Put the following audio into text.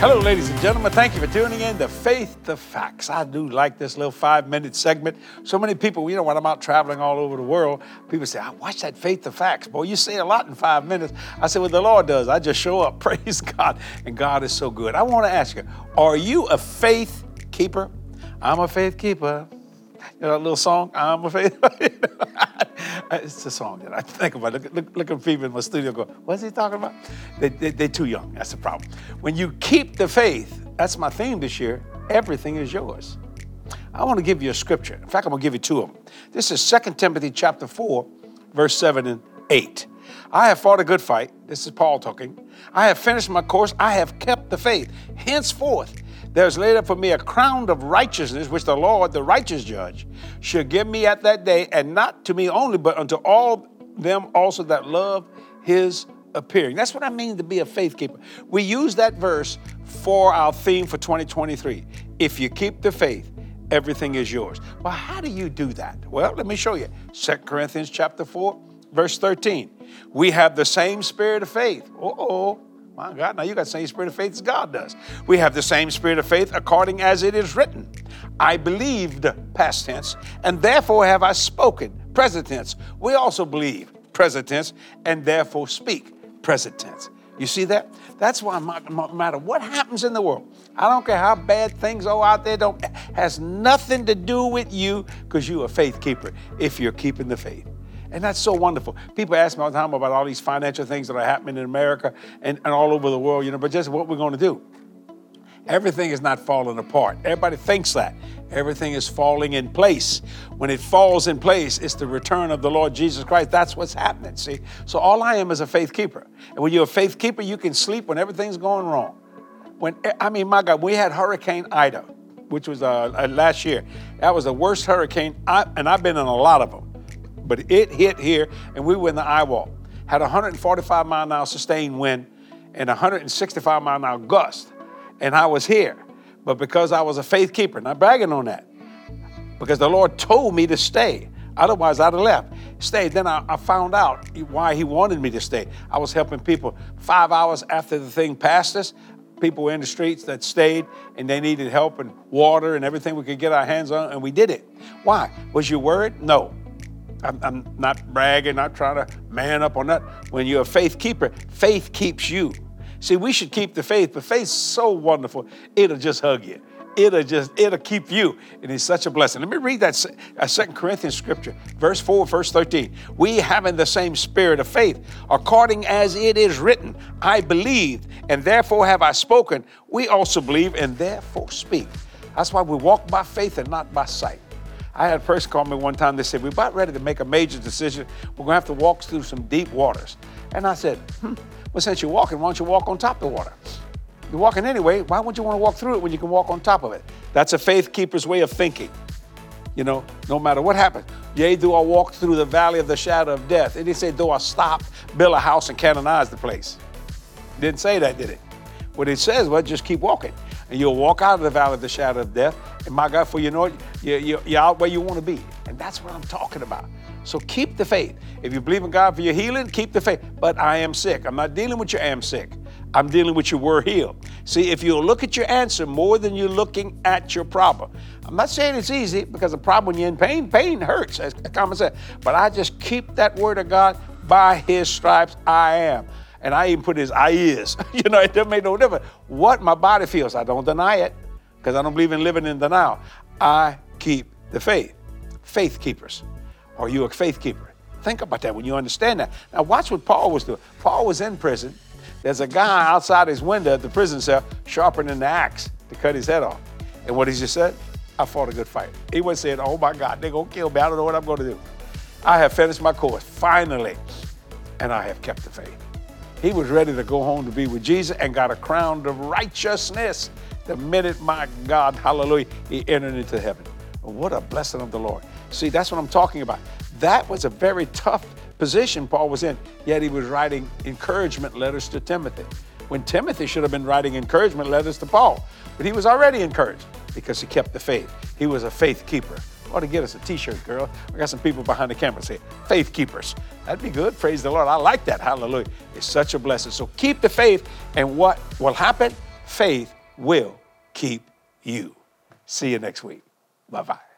Hello, ladies and gentlemen. Thank you for tuning in to Faith the Facts. I do like this little five minute segment. So many people, you know, when I'm out traveling all over the world, people say, I watch that Faith the Facts. Boy, you say a lot in five minutes. I say, Well, the Lord does. I just show up. Praise God. And God is so good. I want to ask you, are you a faith keeper? I'm a faith keeper. You know that little song, I'm a faith. it's a song that I think about. Look, look, look at people in my studio go, what's he talking about? They, they, they're too young. That's the problem. When you keep the faith, that's my theme this year, everything is yours. I want to give you a scripture. In fact, I'm going to give you two of them. This is 2 Timothy chapter 4, verse 7 and 8. I have fought a good fight. This is Paul talking. I have finished my course. I have kept the faith. Henceforth, there's laid up for me a crown of righteousness, which the Lord, the righteous judge, shall give me at that day, and not to me only, but unto all them also that love his appearing. That's what I mean to be a faith keeper. We use that verse for our theme for 2023. If you keep the faith, everything is yours. Well, how do you do that? Well, let me show you. 2 Corinthians chapter 4, verse 13. We have the same spirit of faith. Uh-oh. My God, now you got the same spirit of faith as God does. We have the same spirit of faith according as it is written. I believed, past tense, and therefore have I spoken, present tense. We also believe, present tense, and therefore speak, present tense. You see that? That's why no matter what happens in the world, I don't care how bad things are out there, don't has nothing to do with you because you're a faith keeper if you're keeping the faith. And that's so wonderful. People ask me all the time about all these financial things that are happening in America and, and all over the world, you know, but just what we're going to do. Everything is not falling apart. Everybody thinks that. Everything is falling in place. When it falls in place, it's the return of the Lord Jesus Christ. That's what's happening, see? So all I am is a faith keeper. And when you're a faith keeper, you can sleep when everything's going wrong. When I mean, my God, we had Hurricane Ida, which was uh, uh last year. That was the worst hurricane, I, and I've been in a lot of them but it hit here and we were in the eye wall. Had 145 mile an hour sustained wind and 165 mile an hour gust. And I was here. But because I was a faith keeper, not bragging on that, because the Lord told me to stay. Otherwise, I'd have left. Stayed. Then I, I, found out why He wanted me to stay. I was helping people. Five hours after the thing passed us, people were in the streets that stayed and they needed help and water and everything we could get our hands on, and we did it. Why? Was you worried? No. I'm, I'm not bragging, not trying to man up on that. When you're a faith keeper, faith keeps you. See, we should keep the faith, but faith's so wonderful, it'll just hug you. It'll just, it'll keep you. And it's such a blessing. Let me read that uh, Second Corinthians scripture, verse 4, verse 13. We having the same spirit of faith, according as it is written, I believed, and therefore have I spoken. We also believe, and therefore speak. That's why we walk by faith and not by sight. I had a person call me one time. They said, We're about ready to make a major decision. We're going to have to walk through some deep waters. And I said, hmm, Well, since you're walking, why don't you walk on top of the water? You're walking anyway. Why would you want to walk through it when you can walk on top of it? That's a faith keeper's way of thinking. You know, no matter what happens. Yea, do I walk through the valley of the shadow of death? And he said, Do I stop, build a house, and canonize the place? Didn't say that, did it? What it says, well, just keep walking and you'll walk out of the valley of the shadow of death. And my God, for you know it, you're, you're out where you want to be. And that's what I'm talking about. So keep the faith. If you believe in God for your healing, keep the faith. But I am sick. I'm not dealing with your am sick. I'm dealing with your were healed. See, if you look at your answer more than you're looking at your problem, I'm not saying it's easy because the problem when you're in pain, pain hurts, as common sense. But I just keep that word of God by his stripes I am. And I even put his I is. you know, it doesn't make no difference. What my body feels, I don't deny it because I don't believe in living in denial. I keep the faith. Faith keepers. Are you a faith keeper? Think about that when you understand that. Now, watch what Paul was doing. Paul was in prison. There's a guy outside his window at the prison cell sharpening the axe to cut his head off. And what he just said? I fought a good fight. He was saying, Oh my God, they're going to kill me. I don't know what I'm going to do. I have finished my course, finally, and I have kept the faith. He was ready to go home to be with Jesus and got a crown of righteousness the minute, my God, hallelujah, he entered into heaven. Oh, what a blessing of the Lord. See, that's what I'm talking about. That was a very tough position Paul was in, yet he was writing encouragement letters to Timothy. When Timothy should have been writing encouragement letters to Paul, but he was already encouraged because he kept the faith. He was a faith keeper ought to get us a t-shirt, girl. We got some people behind the camera say, faith keepers. That'd be good. Praise the Lord. I like that. Hallelujah. It's such a blessing. So keep the faith, and what will happen? faith will keep you. See you next week. Bye bye.